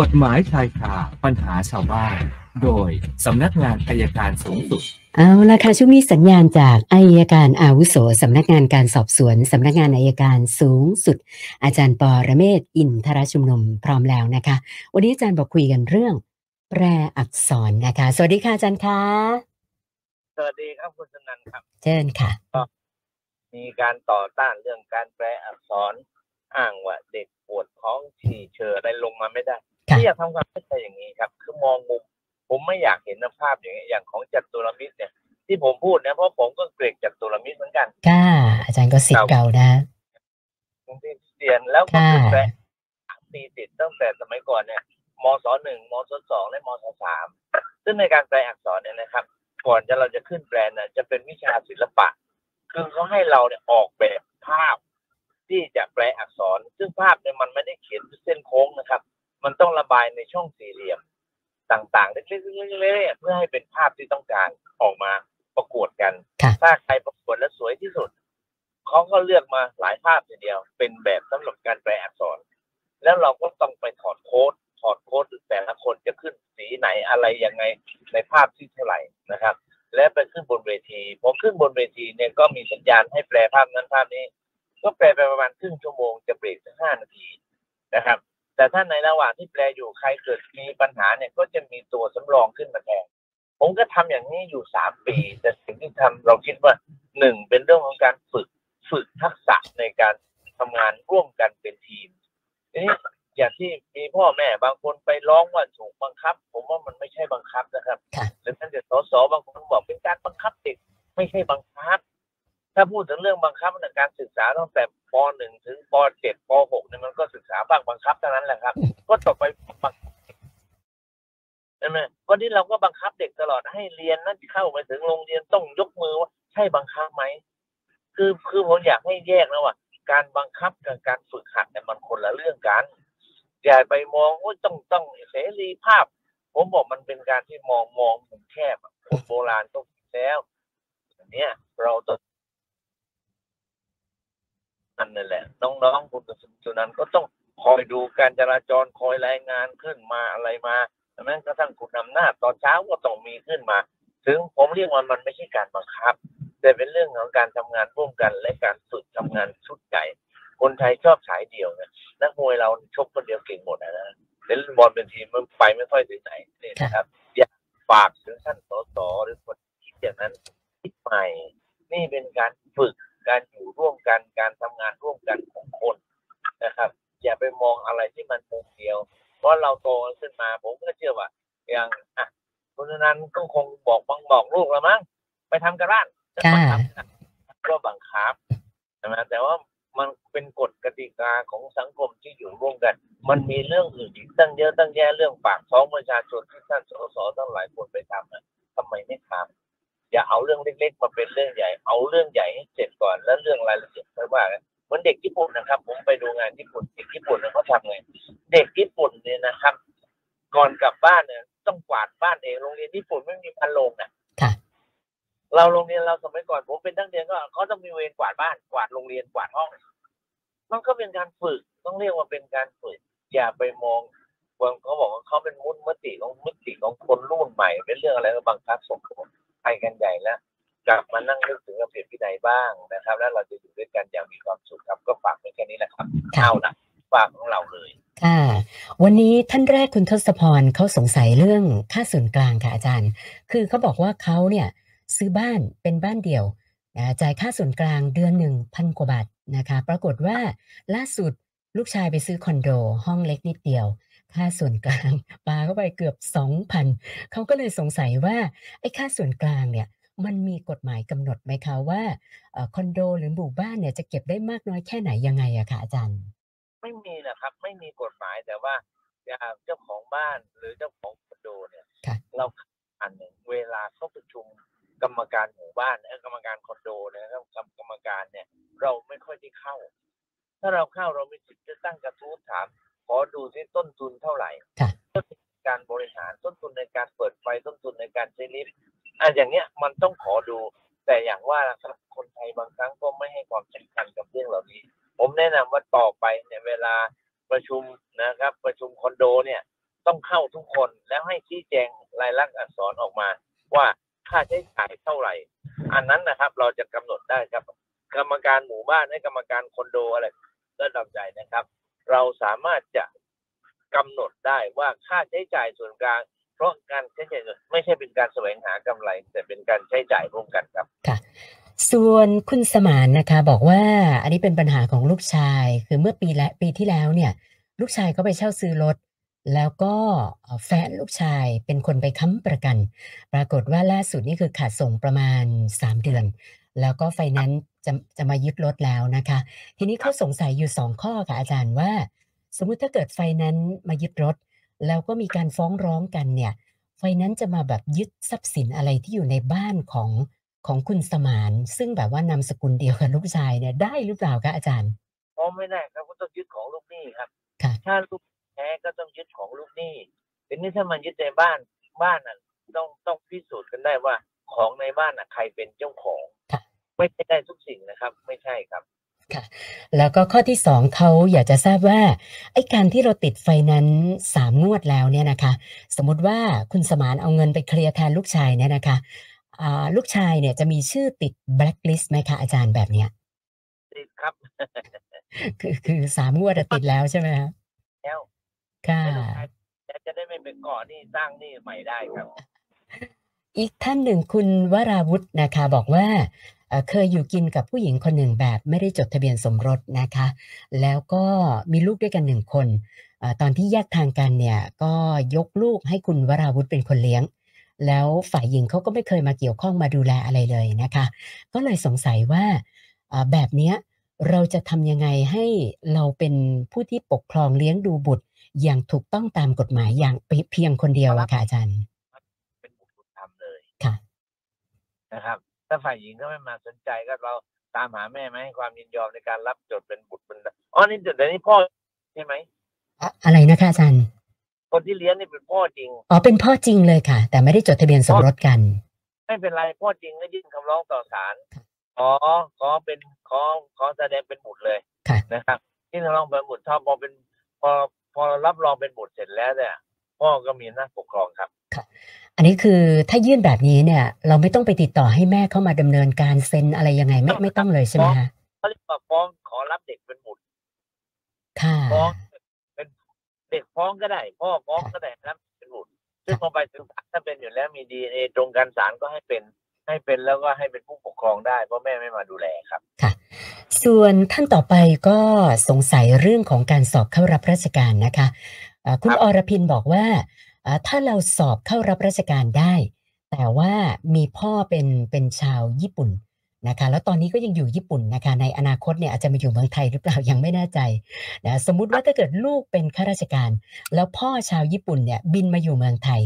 กฎหมายชายคาปัญหาชาวบ้านโดยสำนักงานอัยการสูงสุด เอาละค่ะช่วงนี้สัญญาณจากอัยการอาวุโสสำนักงานการสอบสวนสำนักงานอัยการสูงสุด อาจารย์ปอระเมศวร์อินทรชุมนุมพร้อมแล้วนะคะ วันนี้อาจารย์บอกคุยกันเรื่อง แปรอักษรนะคะ สวัสดีค่ะอาจารย์คะสวัสดีครับคุณสนันครับ เชิญค่ะ มีการต่อต้านเรื่องการแปรอักษรอ้างว่าเด็กปวดท้องฉี่เชออะไรลงมาไม่ได้ค่ะ ที่อยากทำความเข้าใจอย่างนี้ครับ คือมองมุม ผมไม่อยากเห็นภาพอย่างนี้ยอย่างของจัตุรมิตรเนี่ย ที่ผมพูดเนี่ยเพราะผมก็เกรงจัตุรมิตรเหมือนกันค่ะอาจารย์ก็สิทธิ์เก่านะผมที่เรียนแล้วก็ค่ะคือแปลตีติดตั้งแต่สมัยก่อนเนี่ยมศหนึ่งมศสองและมศสามซึ่งในการแปลอักษรเนี่ยนะครับ ก่อนจะเราจะขึ้นแปลเนี่ยจะเป็นวิชาศิลปะ คือเขาให้เราเนี่ยออกแบบภาพที่จะแปลอักษร ซึ่งภาพเนี่ยมันไม่ได้เขียนเป็นเส้นโค้งนะครับ มันต้องระบายในช่องสี่เหลี่ยมต่างๆเล็กๆๆๆเพื่อให้เป็นภาพที่ต้องการออกมาประกวดกันค่ะถ้าใครประกวดแล้วสวยที่สุดเขาก็เลือกมาหลายภาพทีเดียว เป็นแบบสำหรับการแปลอักษร แล้วเราก็ต้องไปถอดโค้ดถอดโค้ดแต่ละคนจะขึ้นสีไหนอะไรยังไงในภาพที่เท่าไหร่นะครับ และไปขึ้นบนเวทีพอขึ้นบนเวทีเนี่ยก็มีสัญญาณให้แปลภาพนั้นภาพนี้ ก็แปลไปประมาณครึ่งชั่วโมงจะเบรกสักห้านาทีนะครับ แต่ถ้าในระหว่างที่แปลอยู่ใครเกิดมีปัญหาเนี่ยก็จะมีตัวสำรองขึ้นมาแทนผมก็ทำอย่างนี้อยู่สามปี แต่สิ่งที่ทำเราคิดว่าหนึ่งเป็นเรื่องของการฝึกฝึกทักษะในการทำงานร่วมกันเป็นทีมทีนี้อย่างที่มีพ่อแม่บางคนไปร้องว่าถูกบังคับ ผมว่ามันไม่ใช่บังคับนะครับค่ะหรือท่านเด็กสสบางคนบอกเป็นการบังคับเด็กไม่ใช่บังคับ ถ้าพูดถึงเรื่องบังคับในการศึกษาตั้งแต่ป .1 ถึงป .7 ป .6 เนี่ยมันก็ศึกษาบ้างบังคับเท่านั้นแหละครับ ก็ต่อไปบังใช่ไหมวันนี้เราก็บังคับเด็กตลอดให้ เรียนนั่นเข้าไปถึงโรงเรียนต้องยกมือว่าใช่บังคับไหมคือคือผมอยากให้แยกนะว่า การบังคับกับการฝึกหัดเนี่ยมันคนละเรื่องกันอย่าไปมองว่าต้องต้องเสรีภาพ ผมบอกมันเป็นการที่มองมองมุมแคบคนโบราณต้องแล้วอันเนี้ยเราต้องนั่นนั่นแหละ น้องๆคุณสุนันก็ต้องคอยดูการจราจรคอยรายงานขึ้นมาอะไรมา แม้กระทั่งคุณอำนาจตอนเช้าก็ต้องมีขึ้นมา ถึงผมเรียกว่ามันไม่ใช่การบังคับ แต่เป็นเรื่องของการทำงานร่วมกัน และการฝึกทำงานชุดใหญ่คนไทยชอบฉายเดี่ยวนะนักมวยเราชกคนเดียวเก่งหมดอะนะเล่นบอลเป็นทีมมันไปไม่ค่อยถึงไหนนี่นะครับอยากฝากถึงท่านสสหรือคนที่คิดอย่างนั้นคิดใหม่นี่เป็นการฝึกการอยู่ร่วมกันการทำงานร่วมกันของคนนะครับ อย่าไปมองอะไรที่มันมุมเดียว เพราะเราโตขึ้นมา ผมก็เชื่อว่าอย่างอะคุณอนันต์ก็คงบอกบังบอกลูกแล้วมั้งไปทำกระร้านค่ะบังคับนะก็บังคับใช่ไหมแต่ว่ามันเป็นกฎกติกาของสังคมที่อยู่ร่วมกัน มันมีเรื่องอื่นอีกตั้งเยอะตั้งแยะเรื่องปากท้องประชาชนที่ท่านสสทั้งหลายคนไปทำนะทำไมไม่ทำอย่าเอาเรื่องเล็กๆมาเป็นเรื่องใหญ่ เอาเรื่องใหญ่ให้เสร็จก่อนแล้วเรื่องรายละเอียดค่อยว่ากัน เหมือนเด็กญี่ปุ่นนะครับ ผมไปดูงานญี่ปุ่นเด็กญี่ปุ่นเนี่ยเขาทำไงเด็กญี่ปุ่นเนี่ยนะครับ ก่อนกลับบ้านเนี่ยต้องกวาดบ้านเองโรงเรียนญี่ปุ่นไม่มีพัดลมนะค่ะ เราโรงเรียนเราสมัยก่อนผมเป็นนักเรียนก็เขาต้องมีเวรกวาดบ้านกวาดโรงเรียนกวาดห้องมันก็เป็นการฝึกต้องเรียกว่าเป็นการฝึก อย่าไปมองบางเขาบอกว่าเขาเป็นมุนมติของมติของคนรุ่นใหม่ เป็นเรื่องอะไรก็บังคับส่งคนไปกันใหญ่แล้ว กลับมานั่งนึกถึงระเบียบวินัยบ้างนะครับ แล้วเราจะอยู่ด้วยกันอย่างมีความสุขครับก็ฝากไว้แค่นี้แหละครับค่ะเอาละฝากของเราเลยค่ะวันนี้ท่านแรกคุณทศพรเขาสงสัยเรื่องค่าส่วนกลางค่ะอาจารย์ คือเขาบอกว่าเขาเนี่ยซื้อบ้านเป็นบ้านเดี่ยวนะจ่ายค่าส่วนกลางเดือนหนึ่งพันกว่าบาทนะคะ ปรากฏว่าล่าสุดลูกชายไปซื้อคอนโด ห้องเล็กนิดเดียว ค่าส่วนกลางปาเข้าไปเกือบสองพันเขาก็เลยสงสัยว่าไอ้ค่าส่วนกลางเนี่ย มันมีกฎหมายกำหนดไหมคะว่าเอ่อคอนโดหรือหมู่บ้านเนี่ยจะเก็บได้มากน้อยแค่ไหนยังไงอะคะอาจารย์ ไม่มีนะครับ ไม่มีกฎหมายแต่ว่าอย่างเจ้าของบ้านหรือเจ้าของคอนโดเนี่ยค่ะเราอันหนึ่งเวลาเข้าประชุมกรรมการหมู่บ้านเอ่อกรรมการคอนโดนะครับกรรมกรรมการเนี่ย เราไม่ค่อยได้เข้า ถ้าเราเข้าเรามีสิทธิ์จะตั้งกระทู้ถาม ขอดูที่ต้นทุนเท่าไหร่ค่ะต้นทุนในการบริหารต้นทุนในการเปิดไฟต้นทุนในการใช้ลิฟต์ อะอย่างเนี้ยมันต้องขอดู แต่อย่างว่าคนไทยบางครั้งก็ไม่ให้ความสำคัญกับเรื่องเหล่านี้ ผมแนะนำว่าต่อไปเนี่ยเวลาประชุมนะครับ ประชุมคอนโดเนี่ยต้องเข้าทุกคนแล้วให้ชี้แจงรายลักษณ์อักษรออกมา ว่าค่าใช้จ่ายเท่าไหร่ อันนั้นนะครับเราจะกำหนดได้ครับ กรรมการหมู่บ้านให้กรรมการคอนโดอะไรระดับใหญ่นะครับ เราสามารถจะกำหนดได้ว่าค่าใช้จ่ายส่วนกลาง เพราะการใช้จ่ายส่วนไม่ใช่เป็นการแสวงหากำไร แต่เป็นการใช้จ่ายร่วมกันครับค่ะส่วนคุณสมานนะคะ บอกว่าอันนี้เป็นปัญหาของลูกชาย คือเมื่อปีและปีที่แล้วเนี่ย ลูกชายเขาไปเช่าซื้อรถแล้วก็แฟนลูกชายเป็นคนไปค้ำประกัน ปรากฏว่าล่าสุดนี่คือขาดส่งประมาณ 3 เดือน แล้วก็ไฟนนซ์จะจะมายึดรถแล้วนะคะ ทีนี้เขาสงสัยอยู่ 2 ข้อค่ะอาจารย์ว่า สมมุติถ้าเกิดไฟนนซ์มายึดรถ แล้วก็มีการฟ้องร้องกันเนี่ย ไฟแนนซ์จะมาแบบยึดทรัพย์สินอะไรที่อยู่ในบ้านของของคุณสมาน ซึ่งแบบว่านามสกุลเดียวกับลูกชายเนี่ยได้หรือเปล่าคะอาจารย์เพราะไม่ได้ครับก็ต้องยึดของลูกหนี้ครับค่ะถ้าลูกแท้ก็ต้องยึดของลูกหนี้ทีนี้ถ้ามันยึดในบ้านบ้านน่ะต้องต้องพิสูจน์กันได้ว่าของในบ้านน่ะใครเป็นเจ้าของค่ะไม่ใช่ได้ทุกสิ่งนะครับ ไม่ใช่ครับ แล้วก็ข้อที่สองเขาอยากจะทราบว่าไอ้การที่เราติดไฟนั้นซ์สามงวดแล้วเนี่ยนะคะ สมมุติว่าคุณสมานเอาเงินไปเคลียร์แทนลูกชายเนี่ยนะคะอ่าลูกชายเนี่ยจะมีชื่อติดแบล็คลิสต์ไหมคะอาจารย์แบบเนี้ยติดครับ คือคือสามงวดอะติดแล้วใช่ไหมคะแล้วค่ะให้ลูกชายแล้วจะได้ไม่ไปก่อหนี้สร้างหนี้ใหม่ได้ครับอีกท่านหนึ่งคุณวราวุฒินะคะ บอกว่า เอ่อเคยอยู่กินกับผู้หญิงคนหนึ่งแบบไม่ได้จดทะเบียนสมรสนะคะ แล้วก็มีลูกด้วยกันหนึ่งคนเอ่อตอนที่แยกทางกันเนี่ยก็ยกลูกให้คุณวราวุฒิเป็นคนเลี้ยง แล้วฝ่ายหญิงเขาก็ไม่เคยมาเกี่ยวข้องมาดูแลอะไรเลยนะคะ ก็เลยสงสัยว่าเอ่อแบบเนี้ยเราจะทำยังไงให้เราเป็นผู้ที่ปกครองเลี้ยงดูบุตรอย่างถูกต้องตามกฎหมายอย่างเพียงคนเดียวอะค่ะอาจารย์เป็นบุตรบุญธรรมเลยค่ะ นะครับ ถ้าฝ่ายหญิงก็ไม่มาสนใจก็เราตามหาแม่มาให้ความยินยอมในการรับจดเป็นบุตรเป็นอ๋อนี่เดี๋ยวนี้พ่อใช่ไหมอะอะไรนะคะอาจารย์คนที่เลี้ยงนี่เป็นพ่อจริงอ๋อเป็นพ่อจริงเลยค่ะ แต่ไม่ได้จดทะเบียนสมรสกัน ไม่เป็นไรพ่อจริงก็ยื่นคำร้องต่อศาลขอขอเป็นขอขอแสดงเป็นบุตรเลยค่ะนะครับยื่นคำร้องเป็นบุตรถ้าพอเป็นพอพอรับรองเป็นบุตรเสร็จแล้วเนี่ย พ่อก็มีหน้าที่ปกครองครับอันนี้คือถ้ายื่นแบบนี้เนี่ย เราไม่ต้องไปติดต่อให้แม่เข้ามาดำเนินการเซ็นอะไรยังไงไม่ไม่ต้องเลยใช่ไหมคะเขาเรียกว่าฟ้องขอรับเด็กเป็นบุตรค่ะฟ้องเป็นเด็กฟ้องก็ได้ พ่อฟ้องก็ได้รับเป็นบุตรซึ่งพอไปถึงศาลถ้าเป็นอยู่แล้วมีดีเอตรงกันศาลก็ให้เป็นให้เป็นแล้วก็ให้เป็นผู้ปกครองได้เพราะแม่ไม่มาดูแลครับค่ะ ส่วนท่านต่อไปก็สงสัยเรื่องของการสอบเข้ารับราชการนะคะเอ่อ คุณครับอรพินบอกว่าเอ่อถ้าเราสอบเข้ารับราชการได้ แต่ว่ามีพ่อเป็นเป็นชาวญี่ปุ่นนะคะแล้วตอนนี้ก็ยังอยู่ญี่ปุ่นนะคะในอนาคตเนี่ยอาจจะมาอยู่เมืองไทยหรือเปล่ายังไม่แน่ใจนะสมมุติว่าถ้าเกิดลูกเป็นข้าราชการ แล้วพ่อชาวญี่ปุ่นเนี่ยบินมาอยู่เมืองไทย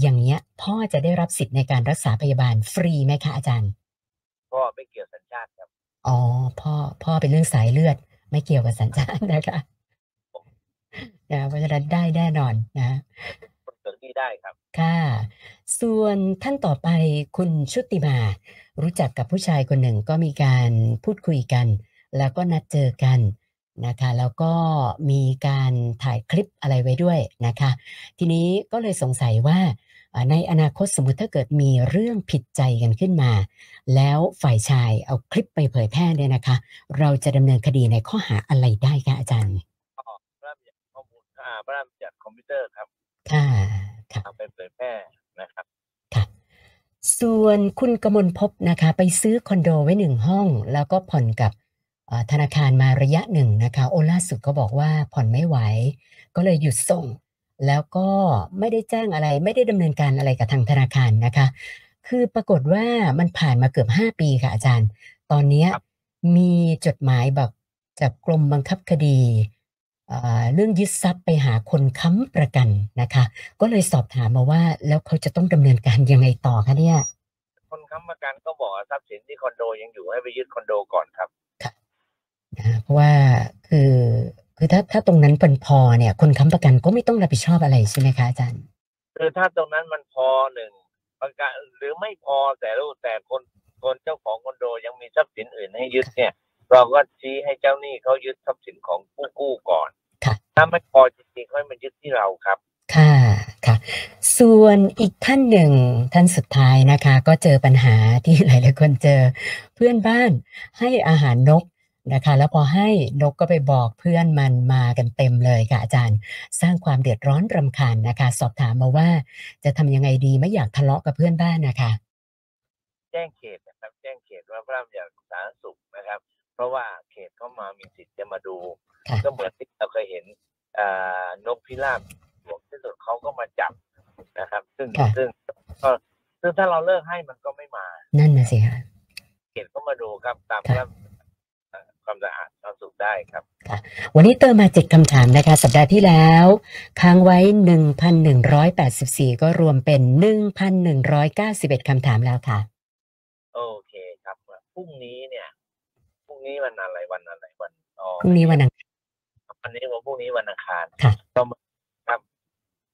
อย่างเงี้ยพ่อจะได้รับสิทธิ์ในการรักษาพยาบาลฟรีไหมคะอาจารย์พ่อไม่เกี่ยวสัญชาติครับอ๋อพ่อพ่อเป็นเรื่องสายเลือด ไม่เกี่ยวกับสัญชาตินะคะ นะเพราะฉะนั้นได้แน่นอนนะคนเกิดที่ได้ครับ ค่ะ ส่วนท่านต่อไปคุณชุติมา รู้จักกับผู้ชายคนหนึ่งก็มีการพูดคุยกัน แล้วก็นัดเจอกันนะคะ แล้วก็มีการถ่ายคลิปอะไรไว้ด้วยนะคะ ทีนี้ก็เลยสงสัยว่าอ่าในอนาคตสมมุติถ้าเกิดมีเรื่องผิดใจกันขึ้นมา แล้วฝ่ายชายเอาคลิปไปเผยแพร่เนี่ยนะคะ เราจะดำเนินคดีในข้อหาอะไรได้คะอาจารย์ อมูลอ่าพระราชบัญญัติคอมพิวเตอร์ครับ ค่ะค่ะเอาไปเผยแพร่นะครับค่ะ ส่วนคุณกมลพบนะคะ ไปซื้อคอนโดไว้หนึ่งห้อง แล้วก็ผ่อนกับเอ่อธนาคารมาระยะหนึ่งนะคะ โอล่าสุดก็บอกว่าผ่อนไม่ไหว ก็เลยหยุดส่ง แล้วก็ไม่ได้แจ้งอะไร ไม่ได้ดำเนินการอะไรกับทางธนาคารนะคะ คือปรากฏว่ามันผ่านมาเกือบห้าปีค่ะอาจารย์ ตอนเนี้ยครับมีจดหมายแบบจากกรมบังคับคดี เอ่อเรื่องยึดทรัพย์ไปหาคนค้ำประกันนะคะ ก็เลยสอบถามมาว่า แล้วเขาจะต้องดำเนินการยังไงต่อคะเนี่ย คนค้ำประกันก็บอกว่าทรัพย์สินที่คอนโดยังอยู่ให้ไปยึดคอนโดก่อนครับนะเพราะว่าคือคือถ้าถ้าตรงนั้นเป็นพอเนี่ย คนค้ำประกันก็ไม่ต้องรับผิดชอบอะไรใช่ไหมคะอาจารย์คือถ้าตรงนั้นมันพอหนึ่งประกันหรือไม่พอแต่รู้แต่คนคนเจ้าของคอนโดยังมีทรัพย์สินอื่นให้ยึดเนี่ย เราก็ชี้ให้เจ้าหนี้เขายึดทรัพย์สินของผู้กู้ก่อนค่ะถ้าไม่พอจริงๆค่อยมายึดที่เราครับค่ะ ส่วนอีกท่านหนึ่งท่านสุดท้ายนะคะ ก็เจอปัญหาที่หลายๆคนเจอ เพื่อนบ้านให้อาหารนกนะคะ แล้วพอให้นกก็ไปบอกเพื่อนมันมากันเต็มเลยค่ะอาจารย์ สร้างความเดือดร้อนรำคาญนะคะ สอบถามมาว่าจะทำยังไงดีไม่อยากทะเลาะกับเพื่อนบ้านนะคะ แจ้งเขตนะครับ แจ้งเขตว่าพระราชบัญญัติสาธารณสุขนะครับ เพราะว่าเขตเข้ามามีสิทธิ์จะมาดูค่ะก็เหมือนที่เราเคยเห็นอ่านกพิราบหลวงที่สุดเขาก็มาจับนะครับ ซึ่งค่ะซึ่งก็ซึ่งถ้าเราเลิกให้มันก็ไม่มา นั่นนะสิค่ะเขตก็มาดูครับตามพค่ะระราชบัญญัติเอ่อความสะอาดความสุขได้ครับวันนี้เติมมาเจ็ดคำถามนะคะ สัปดาห์ที่แล้ว ค้างไว้1,184ก็รวมเป็น1,191คำถามแล้วค่ะ โอเคครับพรุ่งนี้เนี่ยพรุ่ง นี้วันอะไรวันอะไรวันอ๋อพรุ่งนี้วันอังคารวันนี้วันพรุ่งนี้วันอังคารค่ะก็มาครับ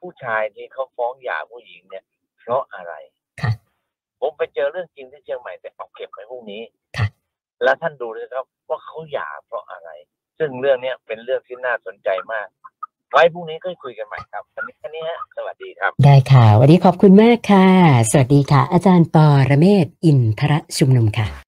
ผู้ชายที่เขาฟ้องหย่าผู้หญิงเนี่ย เพราะอะไรค่ะผมไปเจอเรื่องจริงที่เชียงใหม่แต่เอาเก็บไว้พรุ่งนี้ค่ะแล้วท่านดูเลยครับ ว่าเขาหย่าเพราะอะไร ซึ่งเรื่องเนี้ยเป็นเรื่องที่น่าสนใจมาก ไว้พรุ่งนี้ก็คุยกันใหม่ครับวันนี้แค่นี้ฮะสวัสดีครับ ได้ค่ะ วันนี้ขอบคุณมากค่ะ สวัสดีค่ะ อาจารย์ปอระเมศวร์อินทรชุมนุมค่ะ